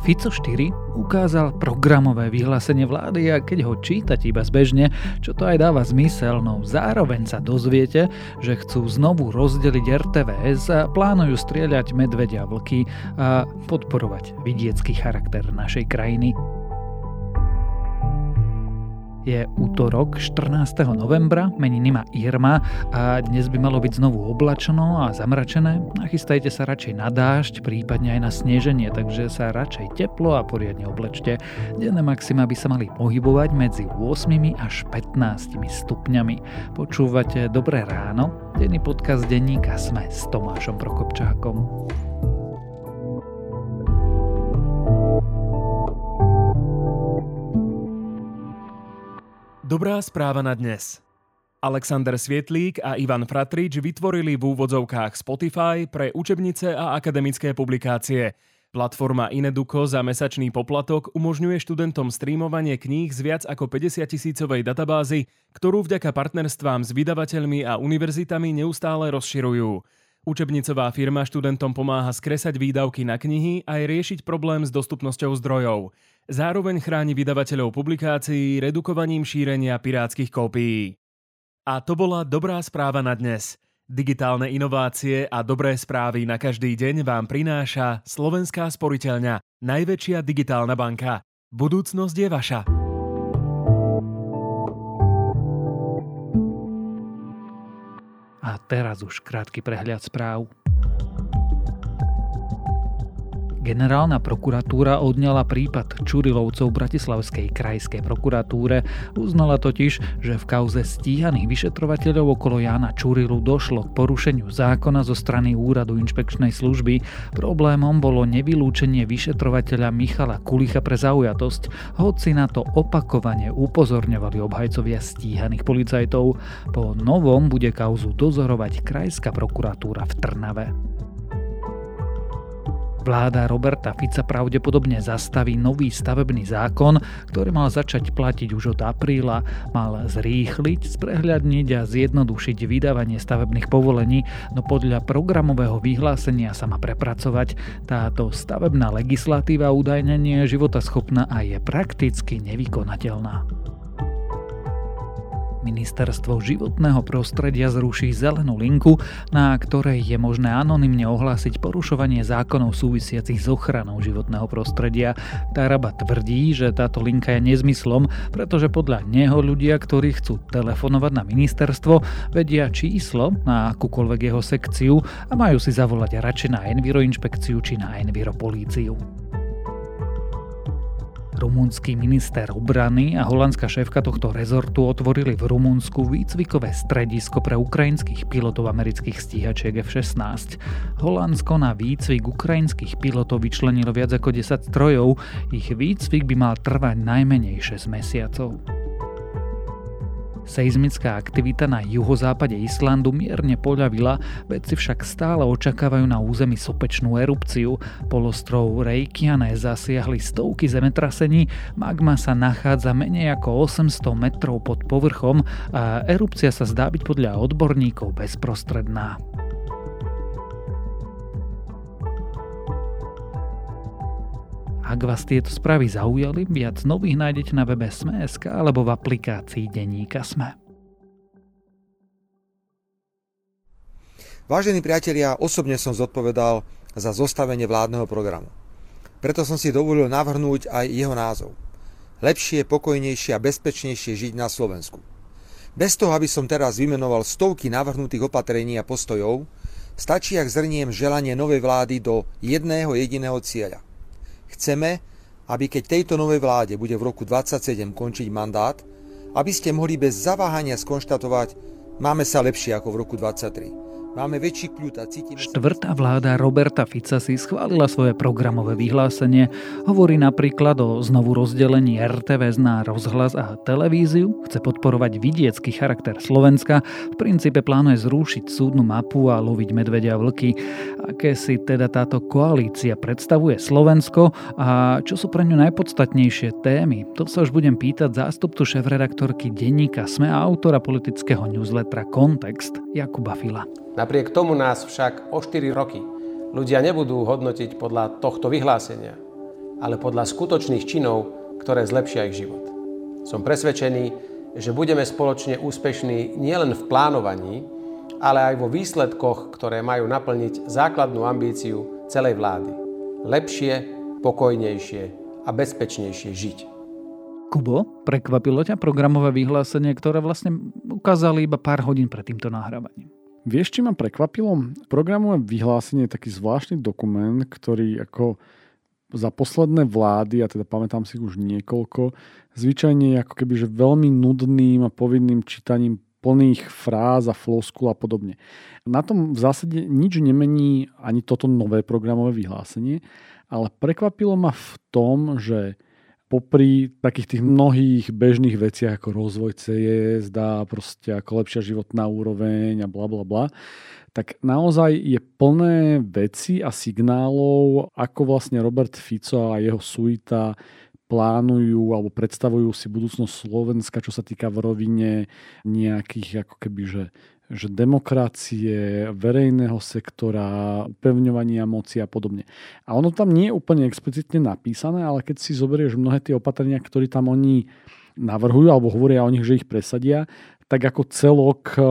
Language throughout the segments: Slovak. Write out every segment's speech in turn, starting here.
Fico 4 ukázal programové vyhlásenie vlády a keď ho čítate iba zbežne, čo to aj dáva zmysel, no zároveň sa dozviete, že chcú znovu rozdeliť RTVS a plánujú strieľať medvedia vlky a podporovať vidiecký charakter našej krajiny. Je útorok 14. novembra, meniny má Irma a dnes by malo byť znovu oblačeno a zamračené. Nachystajte sa radšej na dážď, prípadne aj na sneženie, takže sa radšej teplo a poriadne oblečte. Denné maxima by sa mali pohybovať medzi 8 až 15 stupňami. Počúvate Dobré ráno? Denný podcast denníka Sme s Tomášom Prokopčákom. Dobrá správa na dnes. Alexander Svietlík a Ivan Fratrič vytvorili v úvodzovkách Spotify pre učebnice a akademické publikácie. Platforma Ineduko za mesačný poplatok umožňuje študentom streamovanie kníh z viac ako 50 tisícovej databázy, ktorú vďaka partnerstvám s vydavateľmi a univerzitami neustále rozširujú. Učebnicová firma študentom pomáha skresať výdavky na knihy aj riešiť problém s dostupnosťou zdrojov. Zároveň chráni vydavateľov publikácií redukovaním šírenia pirátskych kópií. A to bola dobrá správa na dnes. Digitálne inovácie a dobré správy na každý deň vám prináša Slovenská sporiteľňa, najväčšia digitálna banka. Budúcnosť je vaša. A teraz už krátky prehľad správ. Generálna prokuratúra odňala prípad Čurilovcov Bratislavskej krajskej prokuratúre. Uznala totiž, že v kauze stíhaných vyšetrovateľov okolo Jána Čurilu došlo k porušeniu zákona zo strany úradu inšpekčnej služby. Problémom bolo nevylúčenie vyšetrovateľa Michala Kulicha pre zaujatosť, hoci na to opakovane upozorňovali obhajcovia stíhaných policajtov. Po novom bude kauzu dozorovať krajská prokuratúra v Trnave. Vláda Roberta Fica pravdepodobne zastaví nový stavebný zákon, ktorý mal začať platiť už od apríla, mal zrýchliť, sprehľadniť a zjednodušiť vydávanie stavebných povolení, no podľa programového vyhlásenia sa má prepracovať. Táto stavebná legislatíva údajne nie je životaschopná a je prakticky nevykonateľná. Ministerstvo životného prostredia zruší zelenú linku, na ktorej je možné anonymne ohlásiť porušovanie zákonov súvisiacich s ochranou životného prostredia. Taraba tvrdí, že táto linka je nezmyslom, pretože podľa neho ľudia, ktorí chcú telefonovať na ministerstvo, vedia číslo na akúkoľvek jeho sekciu a majú si zavolať radšej na Enviro inšpekciu či na Enviro políciu. Rumunský minister obrany a holandská šéfka tohto rezortu otvorili v Rumunsku výcvikové stredisko pre ukrajinských pilotov amerických stíhačiek F-16. Holandsko na výcvik ukrajinských pilotov vyčlenilo viac ako 10 strojov, ich výcvik by mal trvať najmenej 6 mesiacov. Seizmická aktivita na juhozápade Islandu mierne poľavila, vedci však stále očakávajú na území sopečnú erupciu. Polostrov Reykjane zasiahli stovky zemetrasení, magma sa nachádza menej ako 800 metrov pod povrchom a erupcia sa zdá byť podľa odborníkov bezprostredná. Ak vás tieto správy zaujali, viac nových nájdete na webe Sme.sk alebo v aplikácii Denníka Sme. Vážení priatelia, osobne som zodpovedal za zostavenie vládneho programu. Preto som si dovolil navrhnúť aj jeho názov. Lepšie, pokojnejšie a bezpečnejšie žiť na Slovensku. Bez toho, aby som teraz vymenoval stovky navrhnutých opatrení a postojov, stačí, ak zrniem želanie novej vlády do jedného jediného cieľa – Chceme, aby keď tejto novej vláde bude v roku 27 končiť mandát, aby ste mohli bez zaváhania skonštatovať, máme sa lepšie ako v roku 23. Máme väčší kľud a cítime... Štvrtá vláda Roberta Fica si schválila svoje programové vyhlásenie. Hovorí napríklad o znovu rozdelení RTVS na rozhlas a televíziu, chce podporovať vidiecký charakter Slovenska, v princípe plánuje zrušiť súdnu mapu a loviť medvedia vlky. Aké si teda táto koalícia predstavuje Slovensko a čo sú pre ňu najpodstatnejšie témy? To sa už budem pýtať zástupcu šéf-redaktorky denníka SME a autora politického newslettera Kontext Jakuba Fila. Napriek tomu nás však o 4 roky ľudia nebudú hodnotiť podľa tohto vyhlásenia, ale podľa skutočných činov, ktoré zlepšia ich život. Som presvedčený, že budeme spoločne úspešní nielen v plánovaní, ale aj vo výsledkoch, ktoré majú naplniť základnú ambíciu celej vlády. Lepšie, pokojnejšie a bezpečnejšie žiť. Kubo, prekvapilo ťa programové vyhlásenie, ktoré vlastne ukázali iba pár hodín pred týmto nahrávaním? Vieš, či ma prekvapilo? Programové vyhlásenie je taký zvláštny dokument, ktorý ako za posledné vlády, a teda pamätám si už niekoľko, zvyčajne je ako keby že veľmi nudným a povinným čítaním plných fráz a floskul a podobne. Na tom v zásade nič nemení ani toto nové programové vyhlásenie, ale prekvapilo ma v tom, že popri takých tých mnohých bežných veciach ako rozvoj CES, dá proste ako lepšia životná úroveň a bla bla bla, tak naozaj je plné veci a signálov, ako vlastne Robert Fico a jeho suita plánujú alebo predstavujú si budúcnosť Slovenska, čo sa týka v rovine nejakých ako keby, že že demokracie, verejného sektora, upevňovania moci a podobne. A ono tam nie je úplne explicitne napísané, ale keď si zoberieš mnohé tie opatrenia, ktoré tam oni navrhujú alebo hovoria o nich, že ich presadia, tak ako celok e,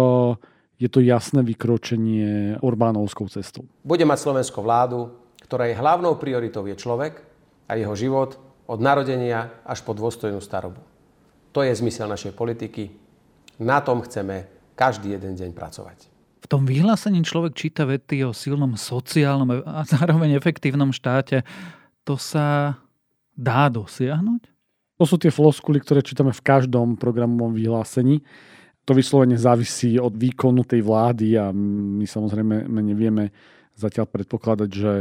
je to jasné vykročenie Orbánovskou cestou. Bude mať Slovensko vládu, ktorej hlavnou prioritou je človek a jeho život od narodenia až po dôstojnú starobu. To je zmysel našej politiky. Na tom chceme každý jeden deň pracovať. V tom vyhlásení človek číta vety o silnom sociálnom a zároveň efektívnom štáte. To sa dá dosiahnuť? To sú tie floskuly, ktoré čítame v každom programovom vyhlásení. To vyslovene závisí od výkonu tej vlády a my samozrejme nevieme zatiaľ predpokladať, že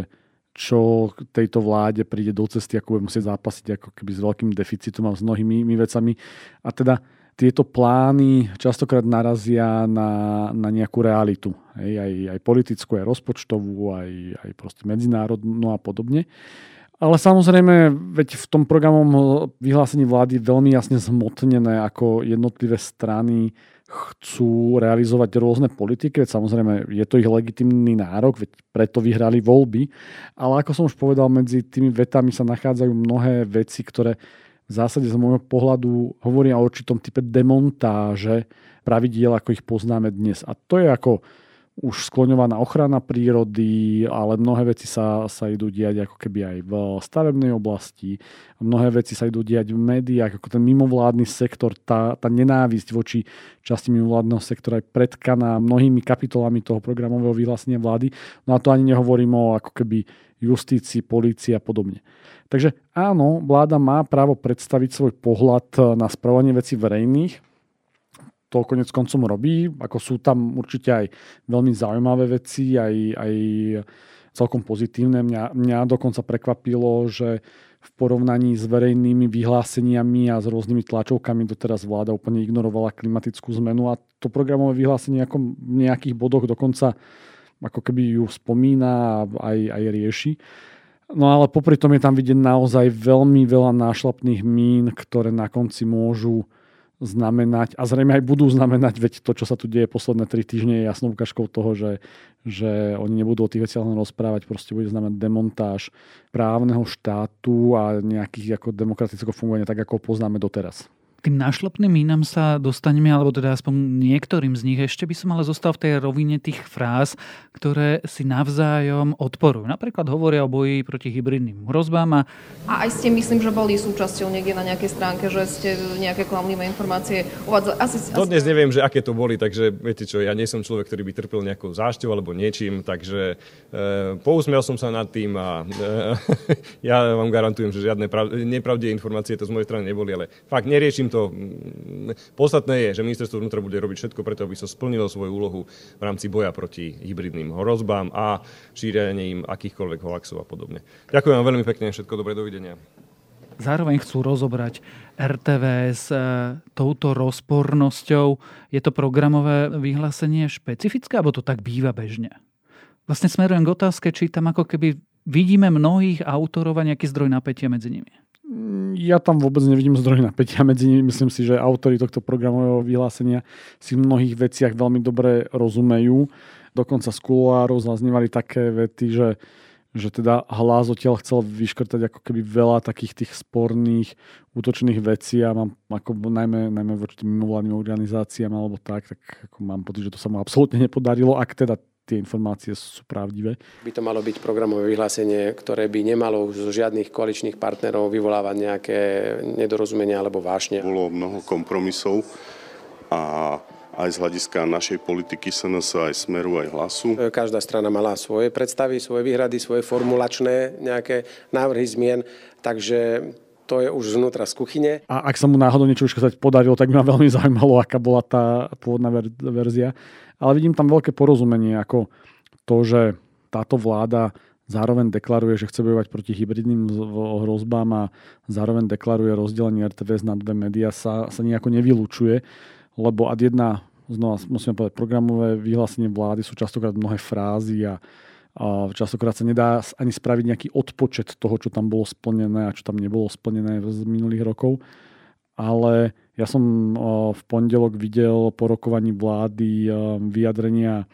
čo tejto vláde príde do cesty, ako bude musieť zápasiť ako keby s veľkým deficitom a s mnohými vecami. A teda tieto plány častokrát narazia na, na nejakú realitu. Hej, aj, aj politickú, aj rozpočtovú, aj, aj proste medzinárodnú a podobne. Ale samozrejme, veď v tom programom vyhlásení vlády veľmi jasne zmotnené, ako jednotlivé strany chcú realizovať rôzne politiky. Veď samozrejme, je to ich legitimný nárok, veď preto vyhrali voľby. Ale ako som už povedal, medzi tými vetami sa nachádzajú mnohé veci, ktoré v zásade z môjho pohľadu hovoria o určitom type demontáže pravidiel, ako ich poznáme dnes. A to je ako už skloňovaná ochrana prírody, ale mnohé veci sa, sa idú diať ako keby aj v stavebnej oblasti, mnohé veci sa idú diať v médiách, ako ten mimovládny sektor, tá, tá nenávisť voči časti mimovládneho sektora je predkaná mnohými kapitolami toho programového vyhlásenia vlády. No a to ani nehovorím o ako keby justícii, polícii a podobne. Takže áno, vláda má právo predstaviť svoj pohľad na správanie veci verejných. To konec koncom robí. Ako sú tam určite aj veľmi zaujímavé veci, aj, aj celkom pozitívne. Mňa, mňa dokonca prekvapilo, že v porovnaní s verejnými vyhláseniami a s rôznymi tlačovkami doteraz vláda úplne ignorovala klimatickú zmenu a to programové vyhlásenie ako v nejakých bodoch dokonca ako keby ju spomína a aj, aj rieši. No ale popri tom je tam vidieť naozaj veľmi veľa nášlapných mín, ktoré na konci môžu znamenať, a zrejme aj budú znamenať, veď to, čo sa tu deje posledné tri týždne, je jasnou ukážkou toho, že, že oni nebudú o tých veciach len rozprávať, proste bude znamenať demontáž právneho štátu a nejakých ako demokratického fungovania, tak ako poznáme doteraz tým našlopným mínam sa dostaneme, alebo teda aspoň niektorým z nich. Ešte by som ale zostal v tej rovine tých fráz, ktoré si navzájom odporujú. Napríklad hovoria o boji proti hybridným hrozbám. A, a aj ste myslím, že boli súčasťou niekde na nejakej stránke, že ste nejaké klamlivé informácie uvádzali. Asi, Dodnes asi... neviem, že aké to boli, takže viete čo, ja nie som človek, ktorý by trpel nejakou zášťou alebo niečím, takže e, pousmiel som sa nad tým a e, ja vám garantujem, že žiadne prav, nepravdivé informácie to z mojej strany neboli, ale fakt neriešim to. Podstatné je, že ministerstvo vnútra bude robiť všetko preto, aby sa splnilo svoju úlohu v rámci boja proti hybridným hrozbám a šírením akýchkoľvek hoaxov a podobne. Ďakujem vám veľmi pekne, všetko dobré, dovidenia. Zároveň chcú rozobrať RTV s e, touto rozpornosťou. Je to programové vyhlásenie špecifické, alebo to tak býva bežne? Vlastne smerujem k otázke, či tam ako keby vidíme mnohých autorov a nejaký zdroj napätia medzi nimi. Ja tam vôbec nevidím zdroj napätia medzi nimi. Myslím si, že autory tohto programového vyhlásenia si v mnohých veciach veľmi dobre rozumejú. Dokonca z kuloárov zaznievali také vety, že že teda hlas odtiaľ chcel vyškrtať ako keby veľa takých tých sporných útočných vecí a mám ako najmä, najmä voči mimovládnym organizáciám alebo tak, tak ako mám pocit, že to sa mu absolútne nepodarilo, ak teda tie informácie sú pravdivé. By to malo byť programové vyhlásenie, ktoré by nemalo zo žiadnych koaličných partnerov vyvolávať nejaké nedorozumenia alebo vášne. Bolo mnoho kompromisov a aj z hľadiska našej politiky SNS, aj Smeru, aj Hlasu. Každá strana mala svoje predstavy, svoje výhrady, svoje formulačné nejaké návrhy zmien, takže to je už znútra z kuchyne. A ak sa mu náhodou niečo už podarilo, tak ma veľmi zaujímalo, aká bola tá pôvodná ver- verzia. Ale vidím tam veľké porozumenie, ako to, že táto vláda zároveň deklaruje, že chce bojovať proti hybridným hrozbám a zároveň deklaruje rozdelenie RTVS na dve médiá, sa, sa nejako nevylučuje, lebo ad jedna znova musíme povedať, programové vyhlásenie vlády sú častokrát mnohé frázy a, častokrát sa nedá ani spraviť nejaký odpočet toho, čo tam bolo splnené a čo tam nebolo splnené z minulých rokov. Ale ja som v pondelok videl po rokovaní vlády vyjadrenia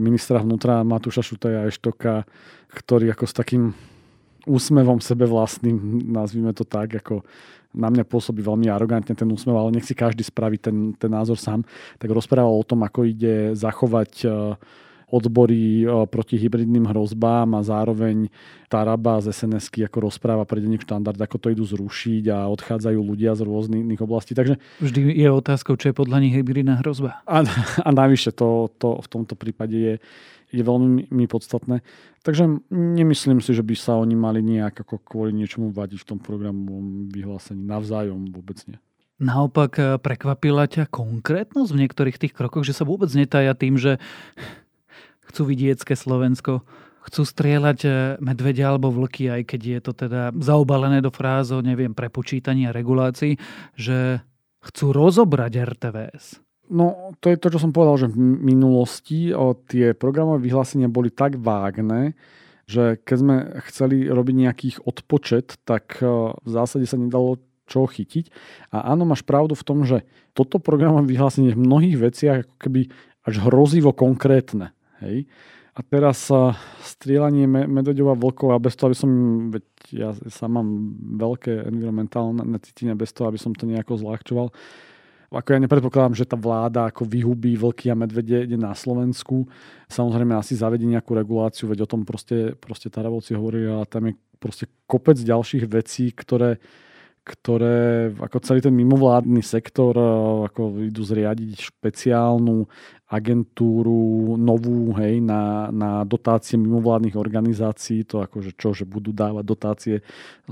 ministra vnútra Matúša Šutaja Eštoka, ktorý ako s takým úsmevom sebe vlastným, nazvime to tak, ako na mňa pôsobí veľmi arogantne ten úsmev, ale nech si každý spraví ten, ten názor sám, tak rozprával o tom, ako ide zachovať e, odbory e, proti hybridným hrozbám a zároveň Taraba z sns ako rozpráva pre denník štandard, ako to idú zrušiť a odchádzajú ľudia z rôznych oblastí. Takže... Vždy je otázkou, čo je podľa nich hybridná hrozba. A, a navyše to, to v tomto prípade je, je veľmi mi podstatné. Takže nemyslím si, že by sa oni mali nejak ako kvôli niečomu vadiť v tom programovom vyhlásení. Navzájom vôbec nie. Naopak eh, prekvapila ťa konkrétnosť v niektorých tých krokoch, že sa vôbec netája tým, že chcú vidiecké Slovensko, chcú strieľať eh, medvedia alebo vlky, aj keď je to teda zaobalené do frázov, neviem, prepočítania regulácií, že chcú rozobrať RTVS. No, to je to, čo som povedal, že v minulosti o, tie programové vyhlásenia boli tak vágne, že keď sme chceli robiť nejakých odpočet, tak o, v zásade sa nedalo čo chytiť. A áno, máš pravdu v tom, že toto programové vyhlásenie v mnohých veciach ako keby až hrozivo konkrétne. Hej? A teraz uh, strieľanie medveďov a vlkov a bez toho, aby som, veď ja sám mám veľké environmentálne cítenie, bez toho, aby som to nejako zľahčoval, ako ja nepredpokladám, že tá vláda ako vyhubí vlky a medvede ide na Slovensku. Samozrejme asi zavedí nejakú reguláciu, veď o tom proste, proste Taravovci hovorili, a tam je proste kopec ďalších vecí, ktoré ktoré ako celý ten mimovládny sektor e, ako idú zriadiť špeciálnu agentúru novú hej, na, na dotácie mimovládnych organizácií, to akože čo, že budú dávať dotácie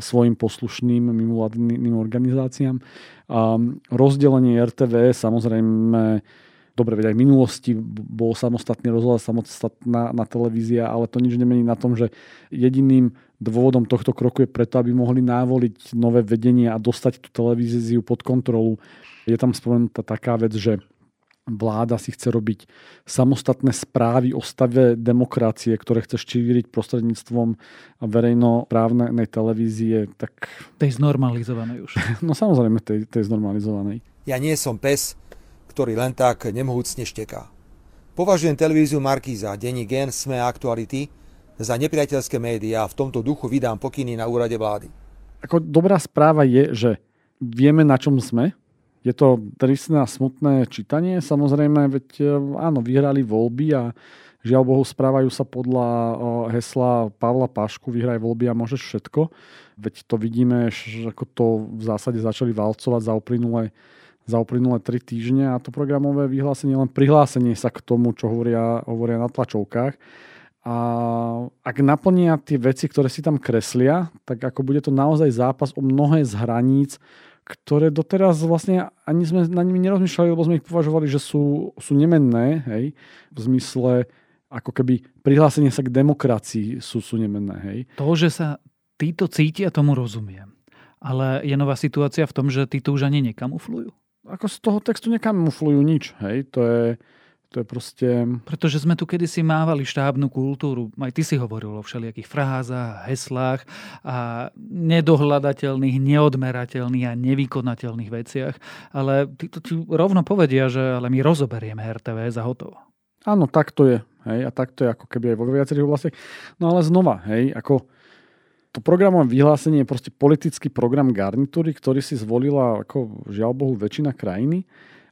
svojim poslušným mimovládnym organizáciám. A rozdelenie RTV samozrejme Dobre, veď aj v minulosti bol samostatný rozhľad, samostatná na televízia, ale to nič nemení na tom, že jediným dôvodom tohto kroku je preto, aby mohli návoliť nové vedenie a dostať tú televíziu pod kontrolu. Je tam spomenutá taká vec, že vláda si chce robiť samostatné správy o stave demokracie, ktoré chce štíriť prostredníctvom verejnoprávnej televízie. Tak... Tej znormalizovanej už. No samozrejme, tej, tej znormalizovanej. Ja nie som pes, ktorý len tak nemohúcne šteká. Považujem televíziu Markíza, denní Gen, Sme a Aktuality za nepriateľské médiá a v tomto duchu vydám pokyny na úrade vlády. Ako dobrá správa je, že vieme, na čom sme. Je to tristné a smutné čítanie. Samozrejme, veď e, áno, vyhrali voľby a žiaľ Bohu správajú sa podľa hesla Pavla Pašku, vyhraj voľby a môžeš všetko. Veď to vidíme, ako to v zásade začali valcovať za uplynulé za uplynulé tri týždne a to programové vyhlásenie len prihlásenie sa k tomu, čo hovoria, hovoria na tlačovkách. A ak naplnia tie veci, ktoré si tam kreslia, tak ako bude to naozaj zápas o mnohé z hraníc, ktoré doteraz vlastne ani sme na nimi nerozmýšľali, lebo sme ich považovali, že sú, sú nemenné, hej, v zmysle ako keby prihlásenie sa k demokracii sú, sú nemenné. Hej. To, že sa títo cítia, tomu rozumiem. Ale je nová situácia v tom, že títo už ani nekamuflujú ako z toho textu nekamuflujú nič. Hej? To je, to je proste... Pretože sme tu kedysi mávali štábnu kultúru. Aj ty si hovoril o všelijakých frázach, heslách a nedohľadateľných, neodmerateľných a nevykonateľných veciach. Ale ty to ti rovno povedia, že ale my rozoberieme RTV za hotovo. Áno, tak to je. Hej? A tak to je ako keby aj vo viacerých oblastiach. No ale znova, hej, ako to programové vyhlásenie je proste politický program garnitúry, ktorý si zvolila ako žiaľ Bohu väčšina krajiny.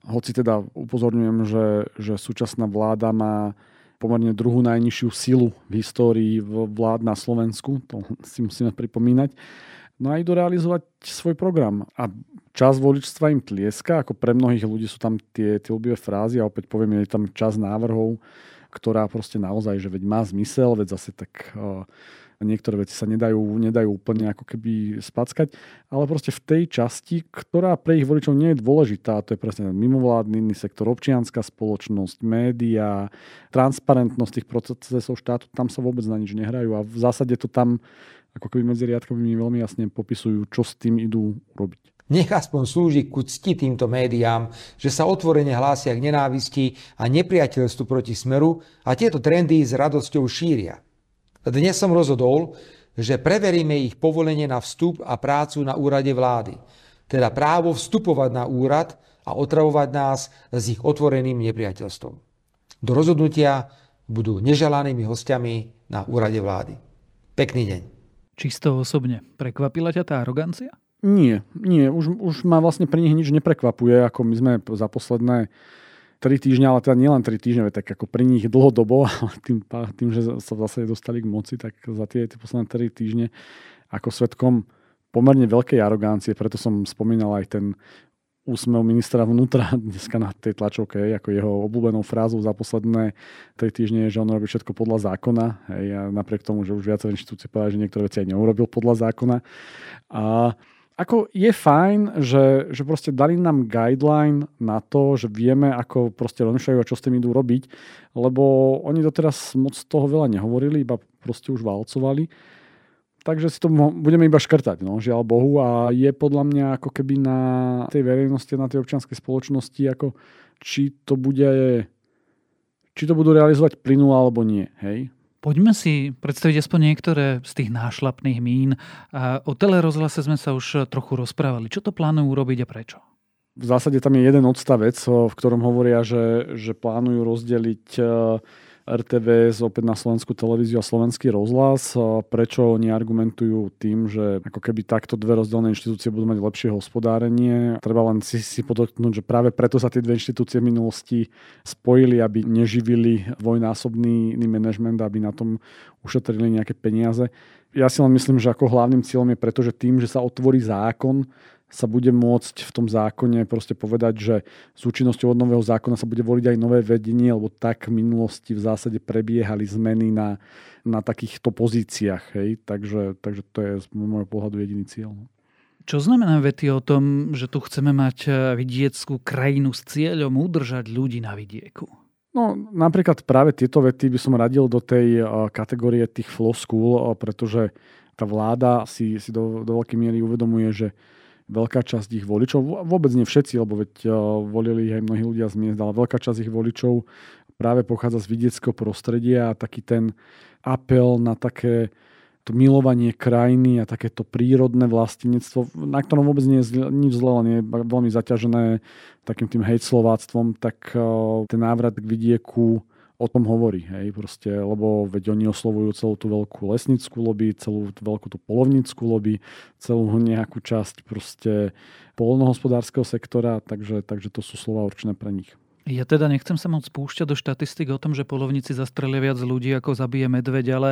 Hoci teda upozorňujem, že, že súčasná vláda má pomerne druhú najnižšiu silu v histórii vlád na Slovensku, to si musíme pripomínať. No a idú realizovať svoj program. A čas voličstva im tlieska, ako pre mnohých ľudí sú tam tie, tie ľubivé frázy a opäť poviem, je tam čas návrhov, ktorá proste naozaj, že veď má zmysel, veď zase tak niektoré veci sa nedajú, nedajú úplne ako keby spackať, ale proste v tej časti, ktorá pre ich voličov nie je dôležitá, to je presne mimovládny sektor, občianská spoločnosť, média, transparentnosť tých procesov štátu, tam sa vôbec na nič nehrajú a v zásade to tam ako keby medzi riadkami mi veľmi jasne popisujú, čo s tým idú robiť. Nech aspoň slúži ku cti týmto médiám, že sa otvorene hlásia k nenávisti a nepriateľstvu proti smeru a tieto trendy s radosťou šíria. Dnes som rozhodol, že preveríme ich povolenie na vstup a prácu na úrade vlády, teda právo vstupovať na úrad a otravovať nás s ich otvoreným nepriateľstvom. Do rozhodnutia budú neželanými hostiami na úrade vlády. Pekný deň. Čisto osobne. Prekvapila ťa tá arogancia? Nie, nie. Už, už ma vlastne pri nich nič neprekvapuje, ako my sme za posledné 3 týždňa, ale teda nielen 3 týždňa, tak ako pri nich dlhodobo, ale tým, tým, že sa zase dostali k moci, tak za tie, tie posledné 3 týždne ako svetkom pomerne veľkej arogancie, preto som spomínal aj ten úsmev ministra vnútra dneska na tej tlačovke, ako jeho obľúbenou frázou za posledné 3 týždne je, že on robí všetko podľa zákona. Hej, a napriek tomu, že už viaceré inštitúcie povedali, že niektoré veci aj neurobil podľa zákona. A ako je fajn, že, že proste dali nám guideline na to, že vieme, ako proste rozmýšľajú a čo s tým idú robiť, lebo oni doteraz moc toho veľa nehovorili, iba proste už valcovali. Takže si to budeme iba škrtať, no, žiaľ Bohu. A je podľa mňa ako keby na tej verejnosti, na tej občianskej spoločnosti, ako či to bude či to budú realizovať plynu alebo nie. Hej? Poďme si predstaviť aspoň niektoré z tých nášlapných mín. O telerozhlase sme sa už trochu rozprávali. Čo to plánujú urobiť a prečo? V zásade tam je jeden odstavec, v ktorom hovoria, že, že plánujú rozdeliť RTVS opäť na slovenskú televíziu a slovenský rozhlas. Prečo oni argumentujú tým, že ako keby takto dve rozdielne inštitúcie budú mať lepšie hospodárenie. Treba len si, si podotknúť, že práve preto sa tie dve inštitúcie v minulosti spojili, aby neživili dvojnásobný manažment, aby na tom ušetrili nejaké peniaze. Ja si len myslím, že ako hlavným cieľom je preto, že tým, že sa otvorí zákon, sa bude môcť v tom zákone proste povedať, že s účinnosťou od nového zákona sa bude voliť aj nové vedenie, lebo tak v minulosti v zásade prebiehali zmeny na, na takýchto pozíciách. Hej? Takže, takže to je z môjho pohľadu jediný cieľ. No. Čo znamená vety o tom, že tu chceme mať eh, vidieckú krajinu s cieľom udržať ľudí na vidieku? No, napríklad práve tieto vety by som radil do tej eh, kategórie tých floskúl, eh, pretože tá vláda si, si do, do veľkej miery uvedomuje, že veľká časť ich voličov, vôbec nie všetci, lebo veď uh, volili aj mnohí ľudia z miest, ale veľká časť ich voličov práve pochádza z vidieckého prostredia a taký ten apel na také to milovanie krajiny a takéto prírodné vlastníctvo, na ktorom vôbec nie je nič zle, len je veľmi zaťažené takým tým hejt slováctvom, tak uh, ten návrat k vidieku o tom hovorí, hej, proste, lebo veď oni oslovujú celú tú veľkú lesnickú lobby, celú tú veľkú tú polovnickú lobby, celú nejakú časť proste polnohospodárskeho sektora, takže, takže to sú slova určené pre nich. Ja teda nechcem sa moc spúšťať do štatistik o tom, že polovníci zastrelia viac ľudí, ako zabije medveď, ale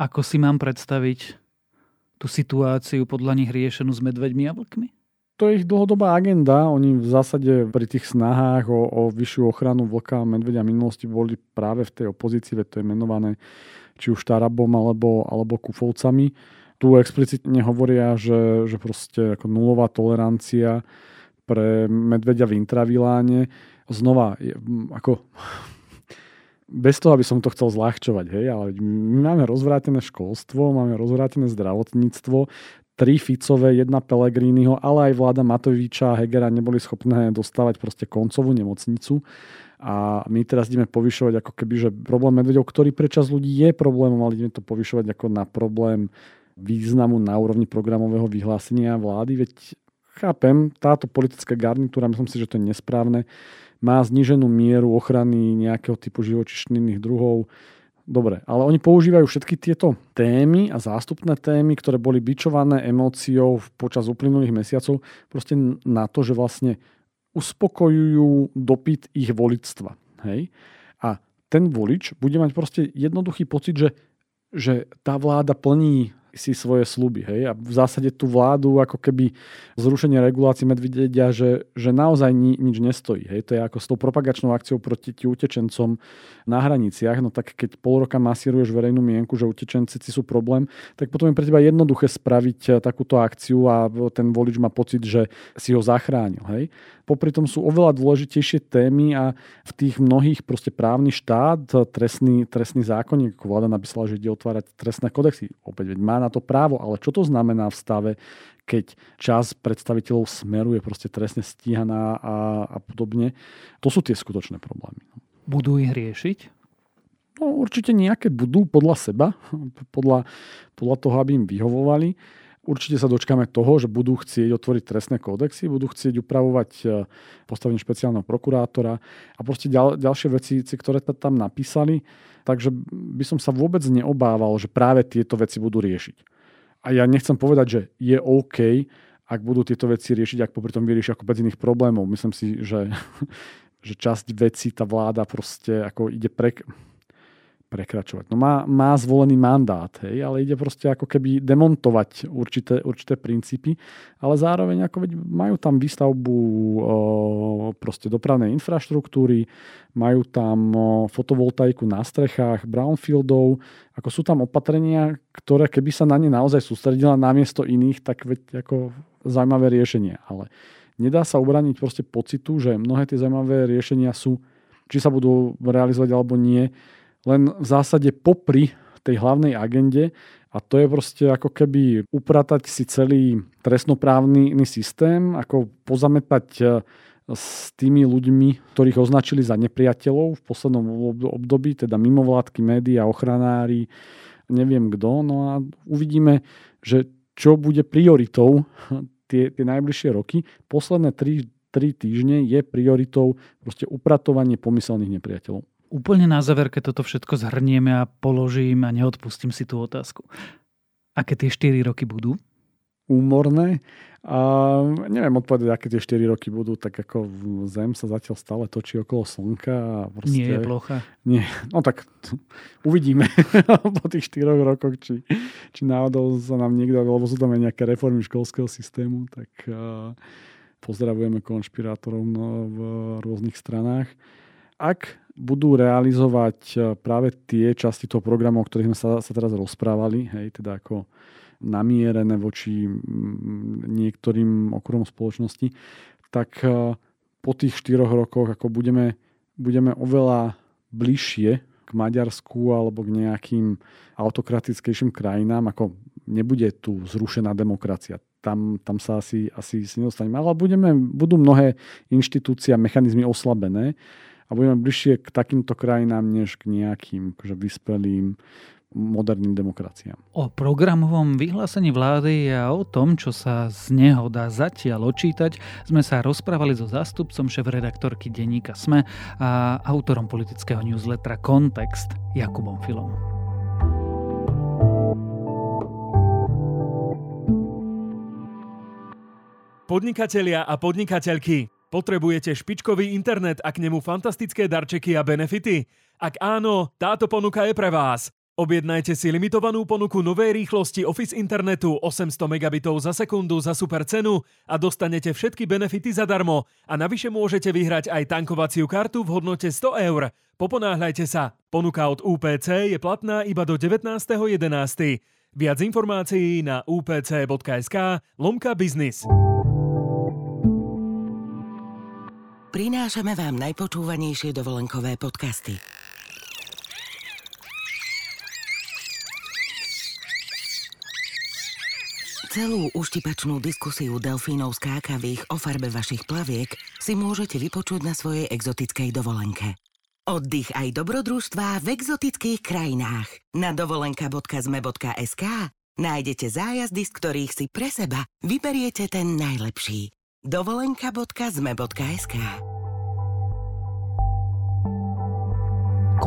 ako si mám predstaviť tú situáciu podľa nich riešenú s medveďmi a vlkmi? To je ich dlhodobá agenda. Oni v zásade pri tých snahách o, o vyššiu ochranu vlka a medvedia minulosti boli práve v tej opozícii, veď to je menované či už Tarabom alebo, alebo Kufovcami. Tu explicitne hovoria, že, že proste ako nulová tolerancia pre medvedia v intraviláne. Znova, ako bez toho, aby som to chcel zľahčovať, hej, ale my máme rozvrátené školstvo, máme rozvrátené zdravotníctvo, tri Ficové, jedna Pelegriniho, ale aj vláda Matoviča a Hegera neboli schopné dostávať proste koncovú nemocnicu. A my teraz ideme povyšovať ako keby, že problém medvedov, ktorý pre čas ľudí je problémom, ale ideme to povyšovať ako na problém významu na úrovni programového vyhlásenia vlády. Veď chápem, táto politická garnitúra, myslím si, že to je nesprávne, má zníženú mieru ochrany nejakého typu živočišných druhov. Dobre, ale oni používajú všetky tieto témy a zástupné témy, ktoré boli bičované emóciou počas uplynulých mesiacov, proste na to, že vlastne uspokojujú dopyt ich voličstva. Hej? A ten volič bude mať proste jednoduchý pocit, že, že tá vláda plní si svoje sluby. Hej? A v zásade tú vládu ako keby zrušenie regulácií medvedia, že, že naozaj ni, nič nestojí. Hej? To je ako s tou propagačnou akciou proti utečencom na hraniciach. No tak keď pol roka masíruješ verejnú mienku, že utečenci sú problém, tak potom je pre teba jednoduché spraviť eh, takúto akciu a ten volič má pocit, že si ho zachránil. Hej? Popri tom sú oveľa dôležitejšie témy a v tých mnohých proste právny štát, trestný, trestný zákonník, ako vláda napísala, že ide otvárať trestné kodexy. Opäť veď má na to právo, ale čo to znamená v stave, keď čas predstaviteľov smeru je proste trestne stíhaná a, a podobne. To sú tie skutočné problémy. Budú ich riešiť? No, určite nejaké budú podľa seba, podľa, podľa toho, aby im vyhovovali. Určite sa dočkáme toho, že budú chcieť otvoriť trestné kódexy, budú chcieť upravovať e, postavenie špeciálneho prokurátora a proste ďal, ďalšie veci, ktoré tam napísali. Takže by som sa vôbec neobával, že práve tieto veci budú riešiť. A ja nechcem povedať, že je OK, ak budú tieto veci riešiť, ak popri tom vyriešia ako bez iných problémov. Myslím si, že, že časť vecí tá vláda proste ako ide pre, prekračovať. No má, má zvolený mandát, hej, ale ide proste ako keby demontovať určité, určité princípy, ale zároveň ako veď majú tam výstavbu o, proste dopravnej infraštruktúry, majú tam o, fotovoltaiku na strechách, brownfieldov, ako sú tam opatrenia, ktoré keby sa na ne naozaj sústredila namiesto iných, tak veď ako zaujímavé riešenie. Ale nedá sa ubraniť proste pocitu, že mnohé tie zaujímavé riešenia sú, či sa budú realizovať alebo nie, len v zásade popri tej hlavnej agende a to je proste ako keby upratať si celý trestnoprávny systém, ako pozametať e, s tými ľuďmi, ktorých označili za nepriateľov v poslednom období, teda mimovládky, médiá, ochranári, neviem kto. No a uvidíme, že čo bude prioritou tie, tie najbližšie roky. Posledné 3, 3 týždne je prioritou proste upratovanie pomyselných nepriateľov. Úplne na záver, keď toto všetko zhrnieme a položím a neodpustím si tú otázku. Aké tie 4 roky budú? Úmorné. A neviem odpovedať, aké tie 4 roky budú, tak ako Zem sa zatiaľ stále točí okolo Slnka. A proste, Nie je plocha. Nie, no tak uvidíme po tých 4 rokoch, či, či náhodou sa nám niekto, alebo sú tam aj nejaké reformy školského systému, tak uh, pozdravujeme konšpirátorov no, v rôznych stranách. Ak budú realizovať e, práve tie časti toho programu, o ktorých sme sa, sa teraz rozprávali, hej, teda ako namierené voči niektorým okruhom spoločnosti, tak e, po tých štyroch rokoch ako budeme, budeme oveľa bližšie k Maďarsku alebo k nejakým autokratickejším krajinám, ako nebude tu zrušená demokracia. Tam, tam sa asi, asi si nedostaneme. Ale budeme, budú mnohé inštitúcie a mechanizmy oslabené a budeme bližšie k takýmto krajinám, než k nejakým akože vyspelým moderným demokraciám. O programovom vyhlásení vlády a o tom, čo sa z neho dá zatiaľ očítať, sme sa rozprávali so zástupcom šéf-redaktorky denníka SME a autorom politického newslettera Kontext Jakubom Filom. Podnikatelia a podnikateľky, Potrebujete špičkový internet a k nemu fantastické darčeky a benefity? Ak áno, táto ponuka je pre vás. Objednajte si limitovanú ponuku novej rýchlosti Office internetu 800 megabitov za sekundu za super cenu a dostanete všetky benefity zadarmo. A navyše môžete vyhrať aj tankovaciu kartu v hodnote 100 eur. Poponáhľajte sa. Ponuka od UPC je platná iba do 19.11. Viac informácií na upc.sk lomka biznis. Prinášame vám najpočúvanejšie dovolenkové podcasty. Celú uštipačnú diskusiu delfínov skákavých o farbe vašich plaviek si môžete vypočuť na svojej exotickej dovolenke. Oddych aj dobrodružstvá v exotických krajinách. Na dovolenka.zme.sk nájdete zájazdy, z ktorých si pre seba vyberiete ten najlepší dovolenka.zme.sk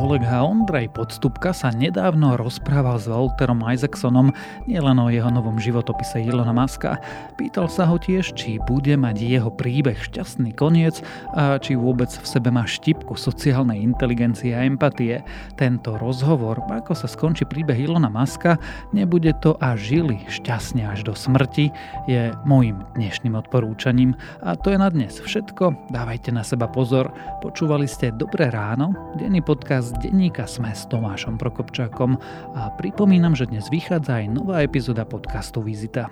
Kolega Ondrej Podstupka sa nedávno rozprával s Walterom Isaacsonom nielen o jeho novom životopise Ilona Maska. Pýtal sa ho tiež, či bude mať jeho príbeh šťastný koniec a či vôbec v sebe má štipku sociálnej inteligencie a empatie. Tento rozhovor, ako sa skončí príbeh Ilona Maska, nebude to a žili šťastne až do smrti, je môjim dnešným odporúčaním. A to je na dnes všetko. Dávajte na seba pozor. Počúvali ste Dobré ráno, denný podcast z denníka Sme s Tomášom Prokopčákom a pripomínam, že dnes vychádza aj nová epizóda podcastu Vizita.